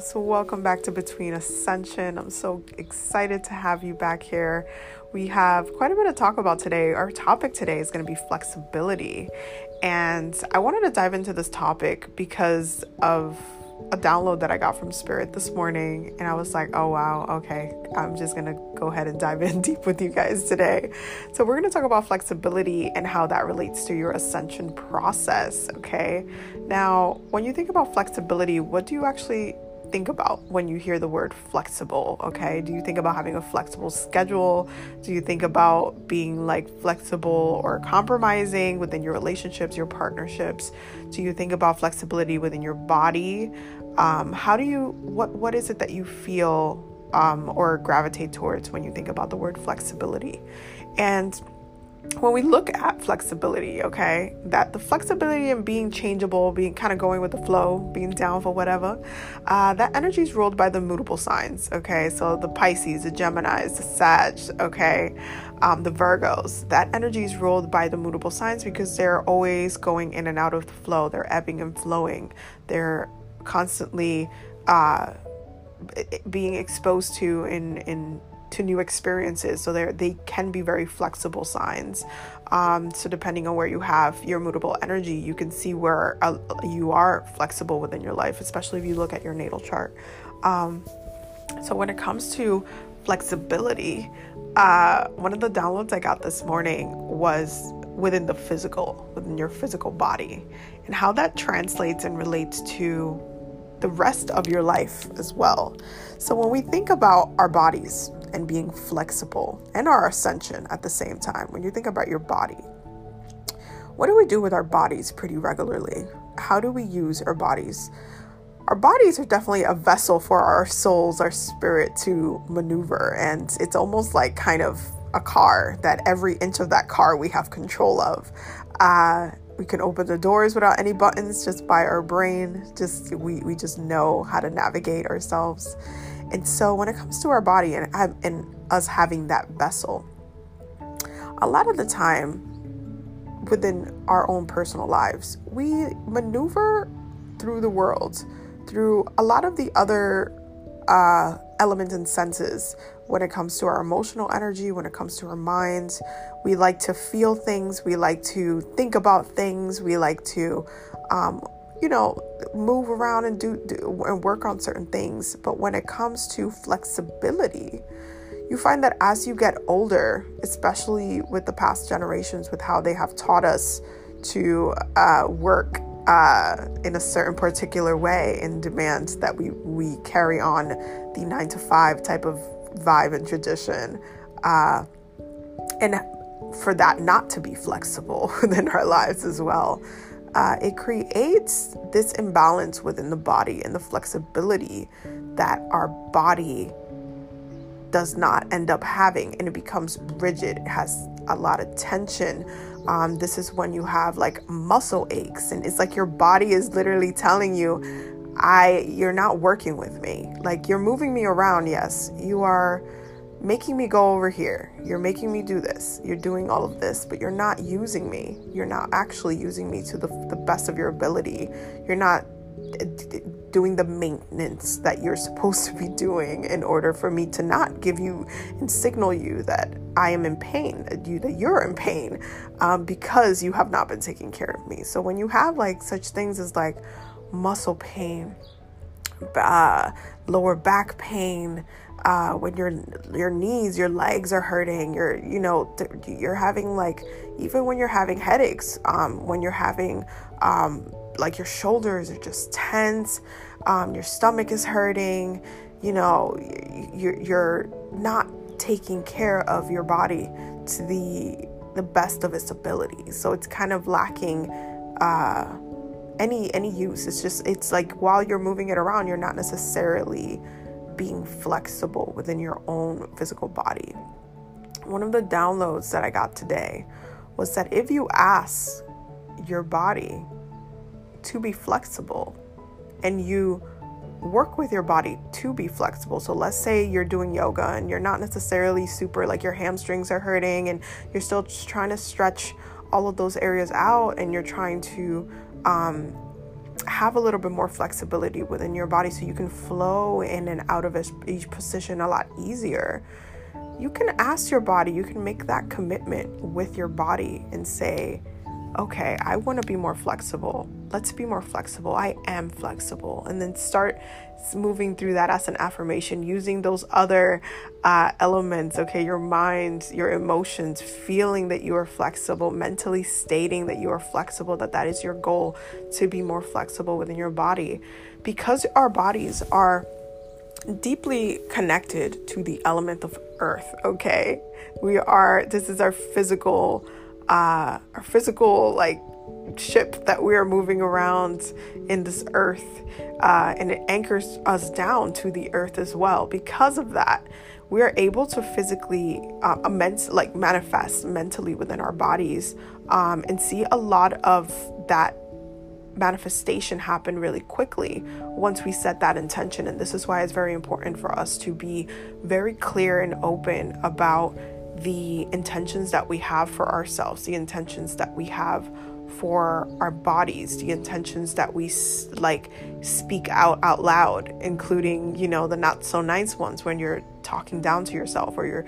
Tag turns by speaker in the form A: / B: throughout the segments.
A: Loves. Welcome back to Between Ascension. I'm so excited to have you back here. We have quite a bit to talk about today. Our topic today is going to be flexibility. And I wanted to dive into this topic because of a download that I got from Spirit this morning, and I was like, oh wow, okay, I'm just gonna go ahead and dive in deep with you guys today. So, we're gonna talk about flexibility and how that relates to your ascension process, okay? Now, when you think about flexibility, what do you actually think about when you hear the word flexible? Okay, do you think about having a flexible schedule? Do you think about being like flexible or compromising within your relationships, your partnerships? Do you think about flexibility within your body? Um, how do you what what is it that you feel um, or gravitate towards when you think about the word flexibility? And when we look at flexibility, okay, that the flexibility and being changeable, being kind of going with the flow, being down for whatever, uh, that energy is ruled by the mutable signs, okay. So the Pisces, the Geminis, the Sag, okay, um, the Virgos, that energy is ruled by the mutable signs because they're always going in and out of the flow. They're ebbing and flowing. They're constantly uh, being exposed to in in to new experiences. So they they can be very flexible signs. Um, so depending on where you have your mutable energy, you can see where uh, you are flexible within your life, especially if you look at your natal chart. Um, so when it comes to flexibility, uh, one of the downloads I got this morning was within the physical, within your physical body, and how that translates and relates to the rest of your life as well. So when we think about our bodies, and being flexible and our ascension at the same time. When you think about your body, what do we do with our bodies pretty regularly? How do we use our bodies? Our bodies are definitely a vessel for our souls, our spirit to maneuver. And it's almost like kind of a car that every inch of that car we have control of. Uh, we can open the doors without any buttons just by our brain. Just we, we just know how to navigate ourselves. And so when it comes to our body and, and us having that vessel, a lot of the time within our own personal lives, we maneuver through the world through a lot of the other uh, elements and senses when it comes to our emotional energy, when it comes to our minds. We like to feel things, we like to think about things, we like to um, you know, move around and do, do and work on certain things. But when it comes to flexibility, you find that as you get older, especially with the past generations, with how they have taught us to uh, work uh, in a certain particular way and demands that we, we carry on the nine to five type of vibe and tradition. Uh, and for that not to be flexible within our lives as well uh, it creates this imbalance within the body and the flexibility that our body does not end up having and it becomes rigid. It has a lot of tension. Um, this is when you have like muscle aches and it's like your body is literally telling you i you're not working with me. Like you're moving me around yes. You are making me go over here. You're making me do this. You're doing all of this, but you're not using me. You're not actually using me to the, the best of your ability. You're not doing the maintenance that you're supposed to be doing in order for me to not give you and signal you that I am in pain, that you that you're in pain, um, because you have not been taking care of me. So when you have like such things as like muscle pain, uh, lower back pain, uh, when your your knees, your legs are hurting, you're you know you're having like even when you're having headaches, um, when you're having um, like your shoulders are just tense, um, your stomach is hurting, you know you're you're not taking care of your body to the the best of its ability, so it's kind of lacking. Uh, any any use it's just it's like while you're moving it around you're not necessarily being flexible within your own physical body. One of the downloads that I got today was that if you ask your body to be flexible and you work with your body to be flexible. So let's say you're doing yoga and you're not necessarily super like your hamstrings are hurting and you're still trying to stretch all of those areas out and you're trying to um, have a little bit more flexibility within your body so you can flow in and out of each position a lot easier. You can ask your body, you can make that commitment with your body and say, okay, I want to be more flexible. Let's be more flexible. I am flexible. And then start moving through that as an affirmation, using those other uh, elements, okay, your mind, your emotions, feeling that you are flexible, mentally stating that you are flexible, that that is your goal to be more flexible within your body. Because our bodies are deeply connected to the element of earth okay we are this is our physical uh our physical like ship that we are moving around in this earth uh, and it anchors us down to the earth as well because of that we are able to physically uh, immense like manifest mentally within our bodies um, and see a lot of that manifestation happen really quickly once we set that intention. And this is why it's very important for us to be very clear and open about the intentions that we have for ourselves, the intentions that we have for our bodies, the intentions that we like speak out out loud, including, you know, the not so nice ones when you're talking down to yourself or you're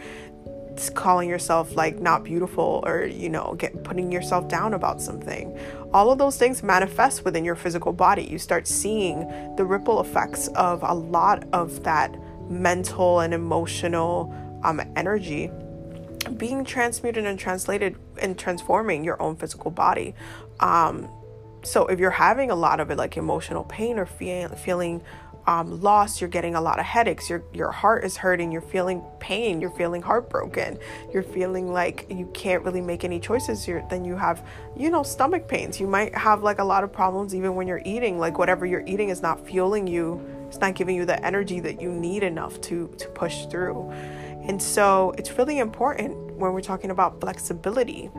A: calling yourself like not beautiful or you know get putting yourself down about something. All of those things manifest within your physical body. You start seeing the ripple effects of a lot of that mental and emotional um, energy being transmuted and translated and transforming your own physical body um, so if you're having a lot of it like emotional pain or feel, feeling um, lost, you're getting a lot of headaches, your your heart is hurting, you're feeling pain, you're feeling heartbroken, you're feeling like you can't really make any choices. You're, then you have, you know, stomach pains. You might have like a lot of problems even when you're eating. Like whatever you're eating is not fueling you. It's not giving you the energy that you need enough to to push through. And so it's really important when we're talking about flexibility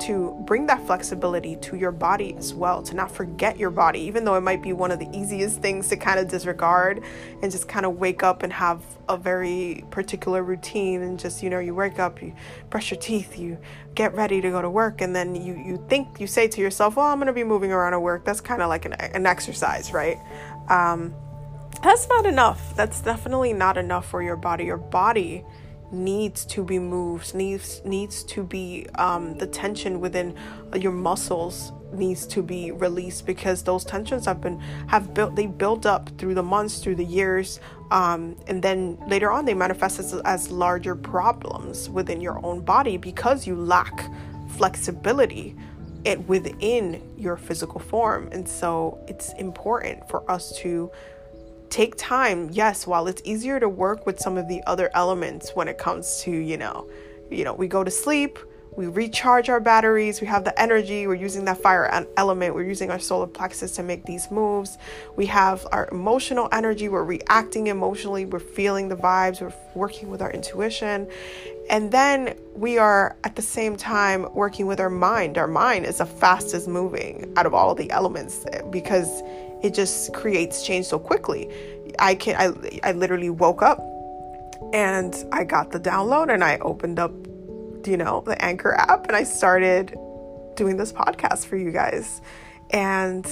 A: to bring that flexibility to your body as well, to not forget your body, even though it might be one of the easiest things to kind of disregard and just kind of wake up and have a very particular routine and just, you know, you wake up, you brush your teeth, you get ready to go to work, and then you, you think, you say to yourself, well, I'm going to be moving around at work. That's kind of like an, an exercise, right? Um, that's not enough. That's definitely not enough for your body. Your body needs to be moved needs needs to be um, the tension within your muscles needs to be released because those tensions have been have built they built up through the months through the years um, and then later on they manifest as, as larger problems within your own body because you lack flexibility it within your physical form. And so it's important for us to take time yes while it's easier to work with some of the other elements when it comes to you know you know we go to sleep we recharge our batteries we have the energy we're using that fire element we're using our solar plexus to make these moves. We have our emotional energy we're reacting emotionally we're feeling the vibes we're working with our intuition. And then we are at the same time working with our mind. Our mind is the fastest moving out of all the elements because it just creates change so quickly. I can I I literally woke up and I got the download and I opened up you know the Anchor app and I started doing this podcast for you guys. And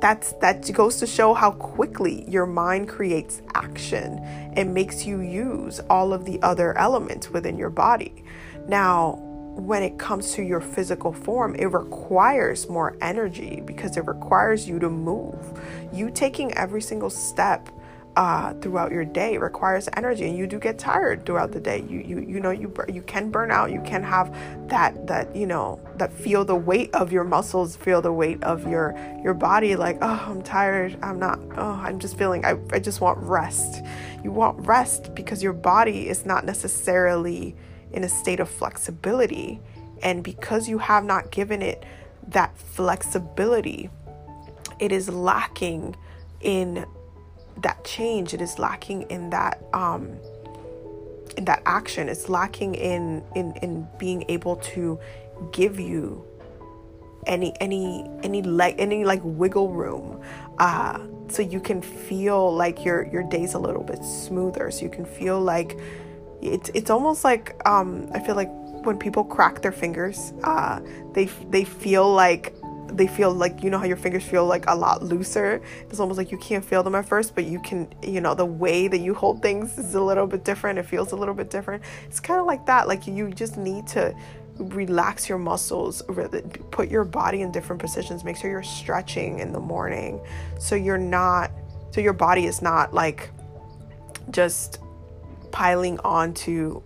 A: that's that goes to show how quickly your mind creates action and makes you use all of the other elements within your body. Now, when it comes to your physical form, it requires more energy because it requires you to move. You taking every single step uh, throughout your day requires energy, and you do get tired throughout the day. You you you know you you can burn out. You can have that that you know that feel the weight of your muscles, feel the weight of your your body. Like oh, I'm tired. I'm not. Oh, I'm just feeling. I I just want rest. You want rest because your body is not necessarily in a state of flexibility. And because you have not given it that flexibility, it is lacking in that change. It is lacking in that um, in that action. It's lacking in in in being able to give you any any any like any like wiggle room uh so you can feel like your your day's a little bit smoother so you can feel like it's it's almost like um, I feel like when people crack their fingers, uh, they they feel like they feel like you know how your fingers feel like a lot looser? It's almost like you can't feel them at first but you can you know the way that you hold things is a little bit different. It feels a little bit different. It's kind of like that like you just need to relax your muscles put your body in different positions make sure you're stretching in the morning. So you're not so your body is not like just piling on onto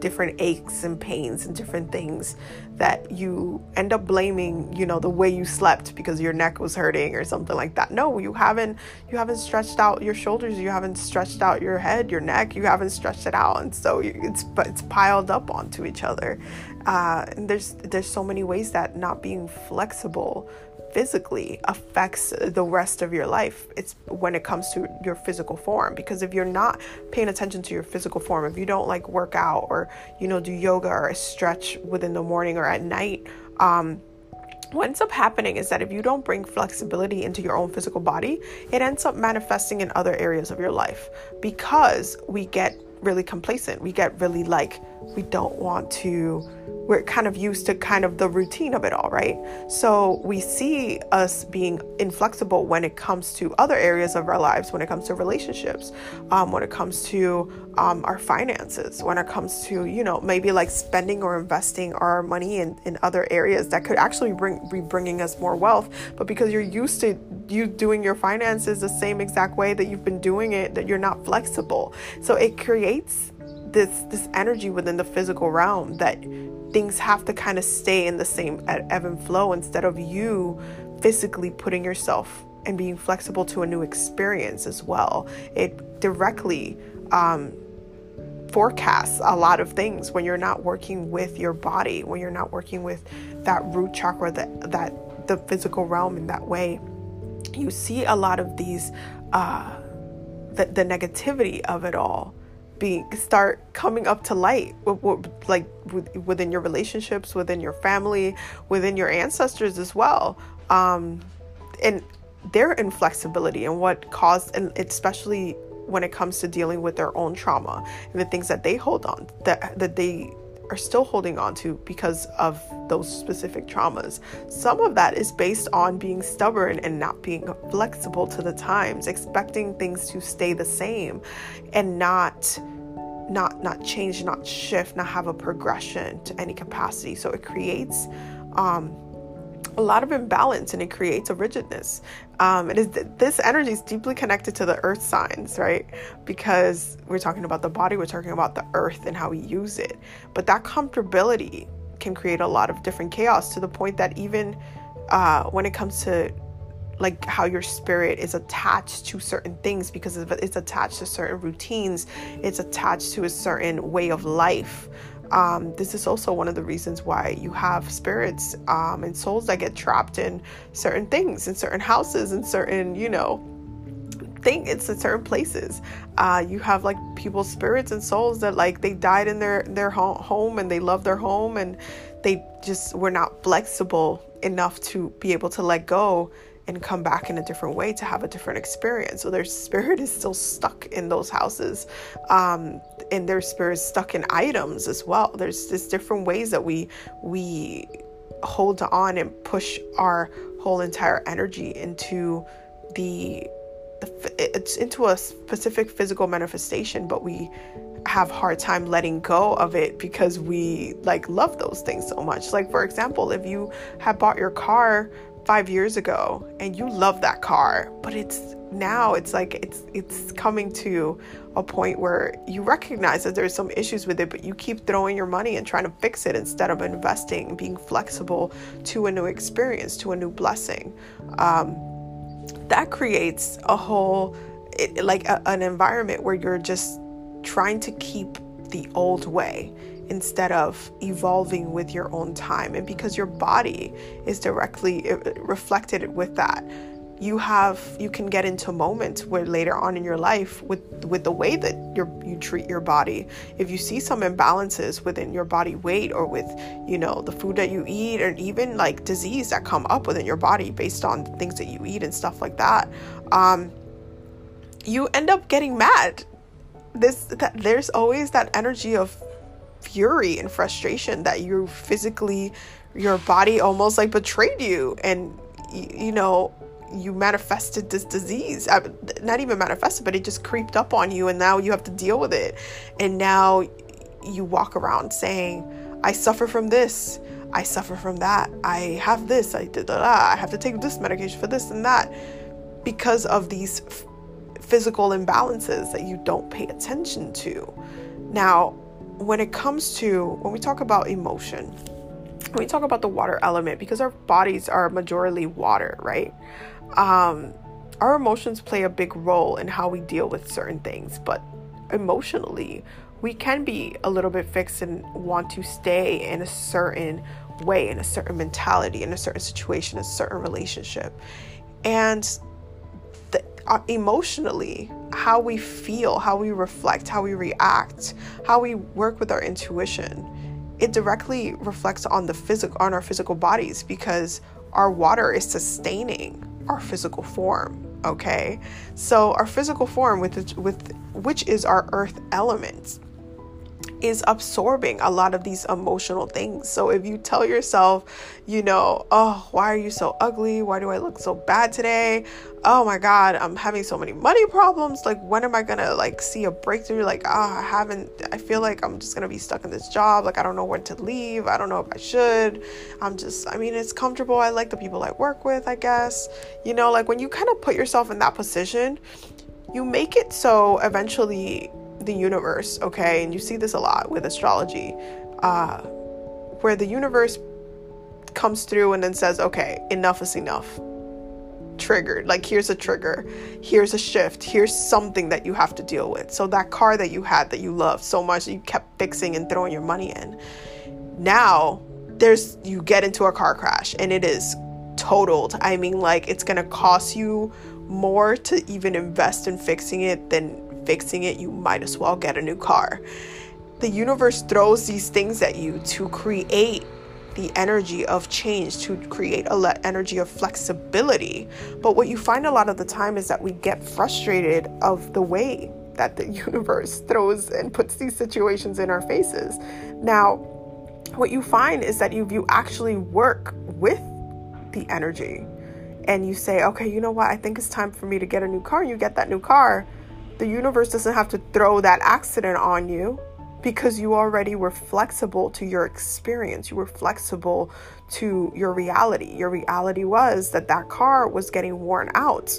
A: different aches and pains and different things that you end up blaming you know the way you slept because your neck was hurting or something like that. No you haven't you haven't stretched out your shoulders you haven't stretched out your head your neck you haven't stretched it out. And so it's but it's piled up onto each other. Uh, and there's there's so many ways that not being flexible physically affects the rest of your life. It's when it comes to your physical form because if you're not paying attention to your physical form, if you don't like work out or you know do yoga or stretch within the morning or at night, um, what ends up happening is that if you don't bring flexibility into your own physical body, it ends up manifesting in other areas of your life because we get really complacent. We get really like, we don't want to we're kind of used to kind of the routine of it all, right? So we see us being inflexible when it comes to other areas of our lives, when it comes to relationships, um, when it comes to um, our finances, when it comes to, you know, maybe like spending or investing our money in, in other areas that could actually bring, be bringing us more wealth. But because you're used to you doing your finances the same exact way that you've been doing it, that you're not flexible. So it creates this this energy within the physical realm that things have to kind of stay in the same ebb and flow instead of you physically putting yourself and being flexible to a new experience as well. It directly um, forecasts a lot of things when you're not working with your body, when you're not working with that root chakra, that that the physical realm in that way. You see a lot of these, uh, the, the negativity of it all start coming up to light like within your relationships within your family within your ancestors as well. Um, and their inflexibility and what caused and especially when it comes to dealing with their own trauma and the things that they hold on that that they are still holding on to because of those specific traumas. Some of that is based on being stubborn and not being flexible to the times, expecting things to stay the same and not not not change, not shift, not have a progression to any capacity. So it creates um a lot of imbalance and it creates a rigidness. Um, it is this energy is deeply connected to the earth signs, right? Because we're talking about the body, we're talking about the earth and how we use it. But that comfortability can create a lot of different chaos to the point that even uh, when it comes to like how your spirit is attached to certain things because it's attached to certain routines, it's attached to a certain way of life um, this is also one of the reasons why you have spirits um, and souls that get trapped in certain things, in certain houses, in certain, you know, thing. It's in certain places. Uh, you have like people's spirits and souls that like they died in their their home and they love their home and they just were not flexible enough to be able to let go and come back in a different way to have a different experience. So their spirit is still stuck in those houses, um, and their spirit is stuck in items as well. There's just different ways that we we hold on and push our whole entire energy into the it's into a specific physical manifestation but we have hard time letting go of it because we like love those things so much like for example if you had bought your car five years ago and you love that car but it's now it's like it's it's coming to a point where you recognize that there's some issues with it but you keep throwing your money and trying to fix it instead of investing being flexible to a new experience to a new blessing. Um, that creates a whole it, like a, an environment where you're just trying to keep the old way instead of evolving with your own time. And because your body is directly uh, reflected with that, you have you can get into moments where later on in your life with with the way that you you treat your body if you see some imbalances within your body weight or with you know the food that you eat or even like disease that come up within your body based on things that you eat and stuff like that um, you end up getting mad this that there's always that energy of fury and frustration that you physically your body almost like betrayed you. And you know you manifested this disease. Not even manifested but it just creeped up on you and now you have to deal with it. And now you walk around saying i suffer from this. I suffer from that. I have this. I did i have to take this medication for this and that. Because of these f- physical imbalances that you don't pay attention to. Now when it comes to when we talk about emotion when we talk about the water element because our bodies are majorly water right um, our emotions play a big role in how we deal with certain things, but emotionally, we can be a little bit fixed and want to stay in a certain way, in a certain mentality, in a certain situation, a certain relationship. And uh, emotionally, how we feel, how we reflect, how we react, how we work with our intuition, it directly reflects on the physical on our physical bodies because our water is sustaining our physical form okay? So our physical form with with which is our earth element is absorbing a lot of these emotional things. So if you tell yourself, you know, oh, why are you so ugly? Why do I look so bad today? Oh my god, I'm having so many money problems. Like when am I going to like see a breakthrough? Like, ah, oh, I haven't I feel like I'm just going to be stuck in this job. Like I don't know when to leave. I don't know if I should. I'm just I mean, it's comfortable. I like the people I work with, I guess. You know, like when you kind of put yourself in that position, you make it so eventually the universe, okay, and you see this a lot with astrology, uh, where the universe comes through and then says, okay, enough is enough. Triggered. Like, here's a trigger. Here's a shift. Here's something that you have to deal with. So, that car that you had that you loved so much, you kept fixing and throwing your money in. Now, there's you get into a car crash and it is totaled. I mean, like, it's gonna cost you more to even invest in fixing it than fixing it, you might as well get a new car. The universe throws these things at you to create the energy of change, to create a le- energy of flexibility. But what you find a lot of the time is that we get frustrated of the way that the universe throws and puts these situations in our faces. Now, what you find is that if you actually work with the energy and you say, okay, you know what, I think it's time for me to get a new car, and you get that new car, the universe doesn't have to throw that accident on you because you already were flexible to your experience. You were flexible to your reality. Your reality was that that car was getting worn out.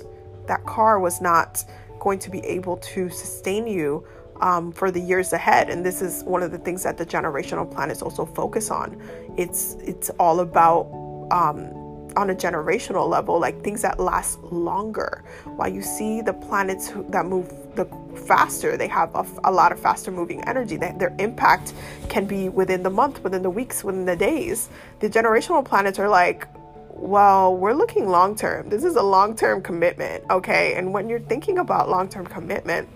A: That car was not going to be able to sustain you um, for the years ahead. And this is one of the things that the generational planets also focus on. It's it's all about um, on a generational level, like things that last longer. While you see the planets that move the faster, they have a, a lot of faster moving energy. They, their impact can be within the month, within the weeks, within the days. The generational planets are like, well, we're looking long term. This is a long term commitment, okay? And when you're thinking about long term commitment,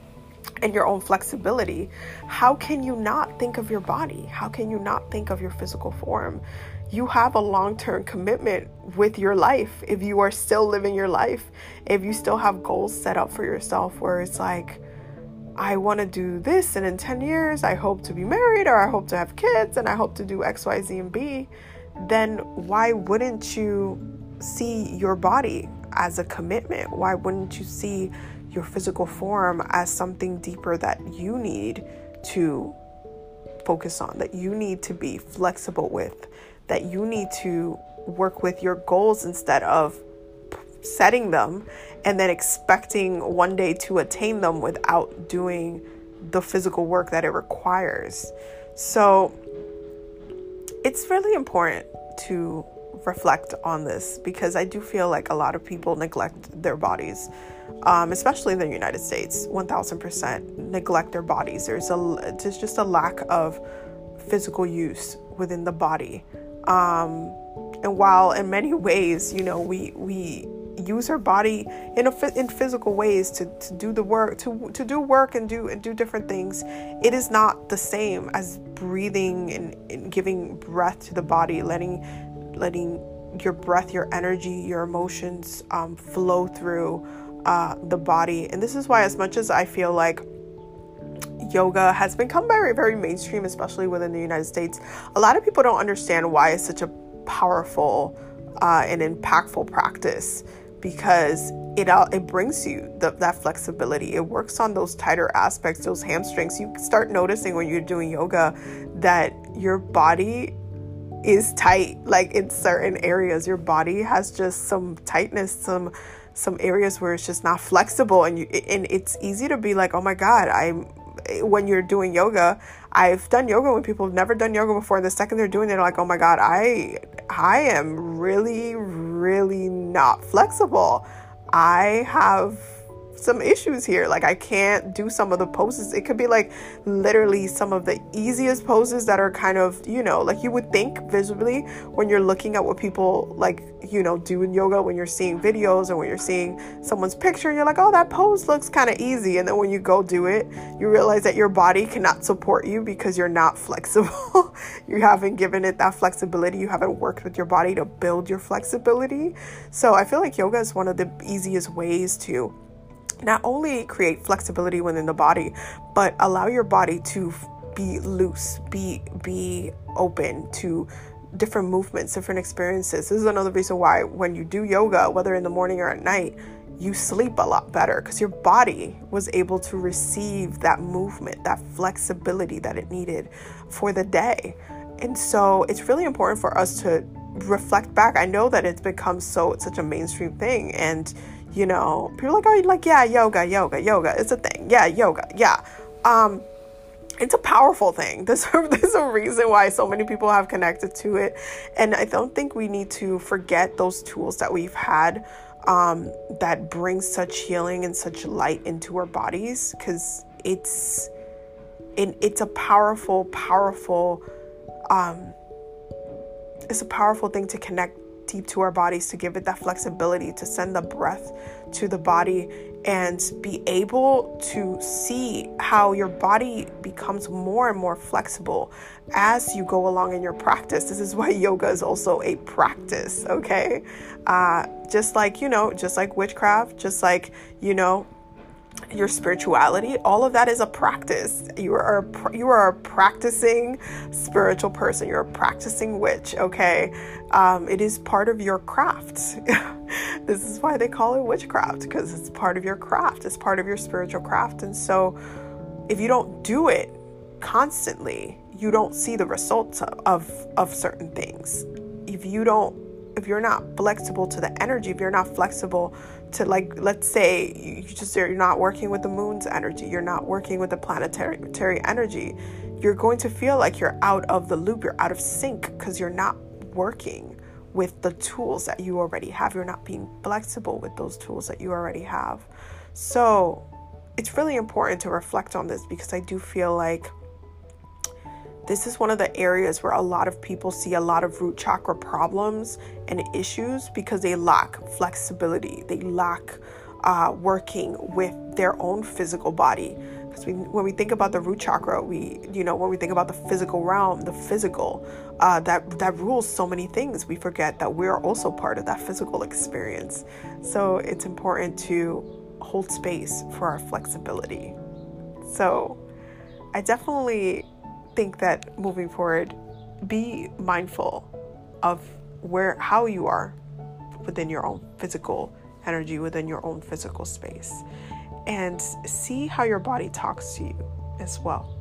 A: and your own flexibility, how can you not think of your body? How can you not think of your physical form? You have a long term commitment with your life. If you are still living your life, if you still have goals set up for yourself where it's like, I want to do this, and in 10 years, I hope to be married, or I hope to have kids, and I hope to do X, Y, Z, and B, then why wouldn't you see your body as a commitment? Why wouldn't you see your physical form as something deeper that you need to focus on, that you need to be flexible with? That you need to work with your goals instead of setting them and then expecting one day to attain them without doing the physical work that it requires. So it's really important to reflect on this because I do feel like a lot of people neglect their bodies, um, especially in the United States. 1000% neglect their bodies. There's a there's just a lack of physical use within the body. Um, and while in many ways, you know, we we use our body in a, in physical ways to, to do the work to to do work and do and do different things it is not the same as breathing and, and giving breath to the body letting letting your breath your energy your emotions um, flow through uh, the body. And this is why as much as i feel like yoga has become very, very mainstream, especially within the United States. A lot of people don't understand why it's such a powerful uh, and impactful practice because it uh, it brings you the, that flexibility. It works on those tighter aspects, those hamstrings. You start noticing when you're doing yoga that your body is tight like in certain areas your body has just some tightness some some areas where it's just not flexible and you and it's easy to be like oh my god i'm when you're doing yoga i've done yoga when people have never done yoga before the second they're doing it they're like oh my god i i am really really not flexible. I have some issues here. Like I can't do some of the poses. It could be like literally some of the easiest poses that are kind of, you know, like you would think visibly when you're looking at what people like, you know, do in yoga, when you're seeing videos or when you're seeing someone's picture, you're like, oh, that pose looks kind of easy. And then when you go do it, you realize that your body cannot support you because you're not flexible. you haven't given it that flexibility. You haven't worked with your body to build your flexibility. So I feel like yoga is one of the easiest ways to not only create flexibility within the body, but allow your body to be loose, be be open to different movements, different experiences. This is another reason why when you do yoga, whether in the morning or at night, you sleep a lot better because your body was able to receive that movement, that flexibility that it needed for the day. And so it's really important for us to reflect back. I know that it's become so such a mainstream thing and you know, people are like, oh, like, yeah, yoga, yoga, yoga. It's a thing. Yeah, yoga. Yeah. Um, it's a powerful thing. There's there's a reason why so many people have connected to it. And I don't think we need to forget those tools that we've had um, that bring such healing and such light into our bodies because it's it, it's a powerful, powerful um, it's a powerful thing to connect deep to our bodies to give it that flexibility to send the breath to the body and be able to see how your body becomes more and more flexible as you go along in your practice. This is why yoga is also a practice, okay? Uh, just like, you know, just like witchcraft, just like, you know, your spirituality all of that is a practice. You are you are a practicing spiritual person. You're a practicing witch okay? Um, it is part of your craft. This is why they call it witchcraft because it's part of your craft. It's part of your spiritual craft. And so if you don't do it constantly you don't see the results of, of certain things. If you don't if you're not flexible to the energy if you're not flexible to like let's say you just you're not working with the moon's energy you're not working with the planetary energy you're going to feel like you're out of the loop you're out of sync because you're not working with the tools that you already have. You're not being flexible with those tools that you already have. So it's really important to reflect on this because i do feel like this is one of the areas where a lot of people see a lot of root chakra problems and issues because they lack flexibility. They lack uh, working with their own physical body. Because we, when we think about the root chakra, we, you know, when we think about the physical realm, the physical, uh, that that rules so many things. We forget that we're also part of that physical experience. So it's important to hold space for our flexibility. So I definitely think that moving forward, be mindful of where how you are within your own physical energy, within your own physical space, and see how your body talks to you as well.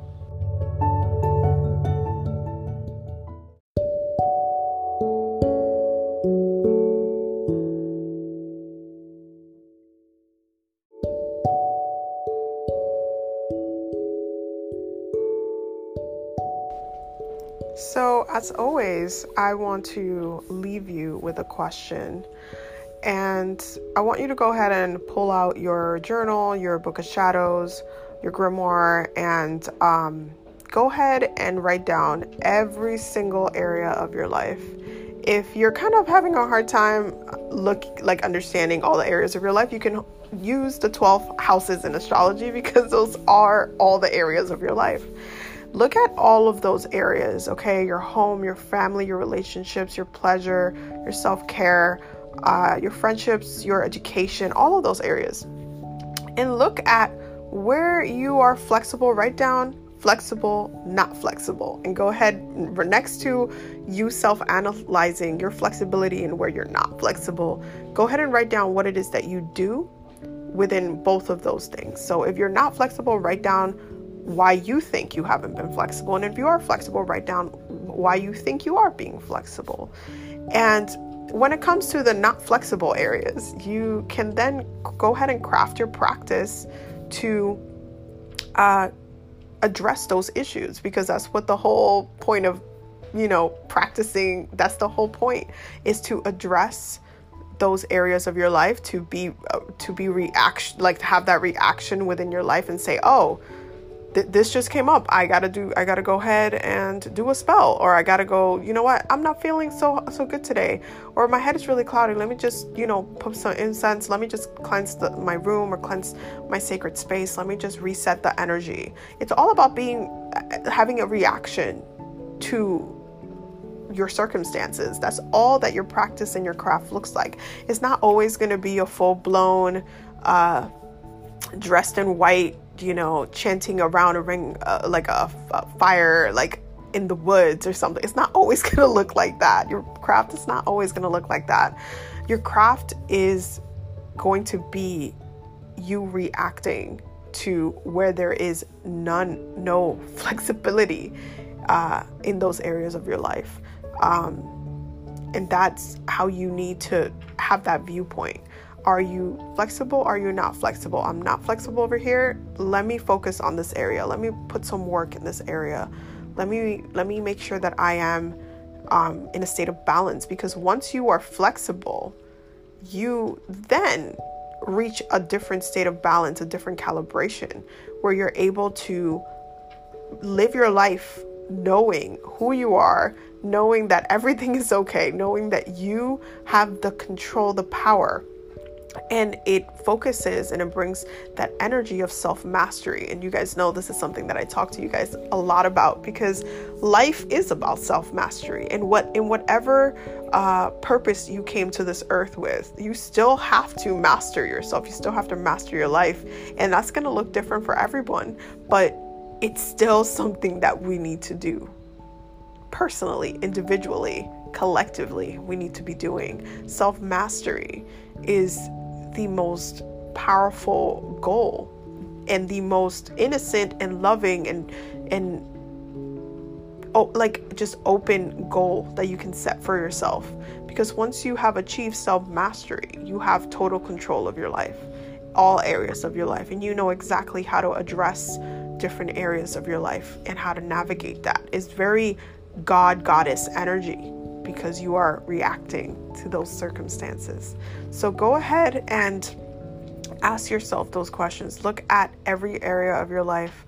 A: As always, I want to leave you with a question. And I want you to go ahead and pull out your journal, your book of shadows, your grimoire, and um, go ahead and write down every single area of your life. If you're kind of having a hard time look like understanding all the areas of your life, you can use the 12 houses in astrology because those are all the areas of your life look at all of those areas, okay? Your home, your family, your relationships, your pleasure, your self care, uh, your friendships, your education, all of those areas. And look at where you are flexible, write down flexible, not flexible, and go ahead next to you self analyzing your flexibility and where you're not flexible. Go ahead and write down what it is that you do within both of those things. So if you're not flexible, write down why you think you haven't been flexible. And if you are flexible, write down why you think you are being flexible. And when it comes to the not flexible areas, you can then go ahead and craft your practice to uh, address those issues because that's what the whole point of, you know, practicing, that's the whole point is to address those areas of your life to be uh, to be reaction like to have that reaction within your life and say oh th- this just came up. I gotta do. I gotta go ahead and do a spell, or I gotta go. You know what? I'm not feeling so so good today, or my head is really cloudy. Let me just you know put some incense. Let me just cleanse the, my room or cleanse my sacred space. Let me just reset the energy. It's all about being having a reaction to your circumstances. That's all that your practice and your craft looks like. It's not always going to be a full blown, uh, dressed in white you know, chanting around a ring, uh, like a, a fire, like in the woods or something. It's not always going to look like that. Your craft is not always going to look like that. Your craft is going to be you reacting to where there is none, no flexibility uh, in those areas of your life. Um, and that's how you need to have that viewpoint. Are you flexible? Are you not flexible? I'm not flexible over here. Let me focus on this area. Let me put some work in this area. Let me let me make sure that I am um, in a state of balance because once you are flexible, you then reach a different state of balance, a different calibration where you're able to live your life knowing who you are, knowing that everything is okay, knowing that you have the control, the power and it focuses and it brings that energy of self mastery. And you guys know this is something that I talk to you guys a lot about because life is about self mastery. And what in whatever uh, purpose you came to this earth with, you still have to master yourself. You still have to master your life, and that's going to look different for everyone. But it's still something that we need to do personally, individually, collectively. We need to be doing self mastery is the most powerful goal and the most innocent and loving and and oh, like just open goal that you can set for yourself. Because once you have achieved self mastery you have total control of your life all areas of your life. And you know exactly how to address different areas of your life and how to navigate that. Is very god goddess energy because you are reacting to those circumstances. So go ahead and ask yourself those questions. Look at every area of your life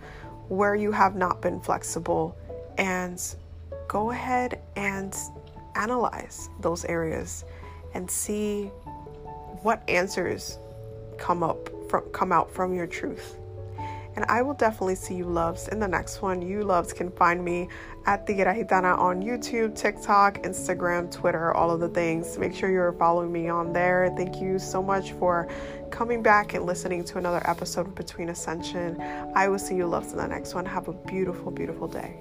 A: where you have not been flexible and go ahead and analyze those areas and see what answers come up from come out from your truth. And I will definitely see you loves in the next one. You loves can find me at Tigera Gitana on YouTube, TikTok, Instagram, Twitter, all of the things. Make sure you're following me on there. Thank you so much for coming back and listening to another episode of Between Ascension. I will see you loves in the next one. Have a beautiful, beautiful day.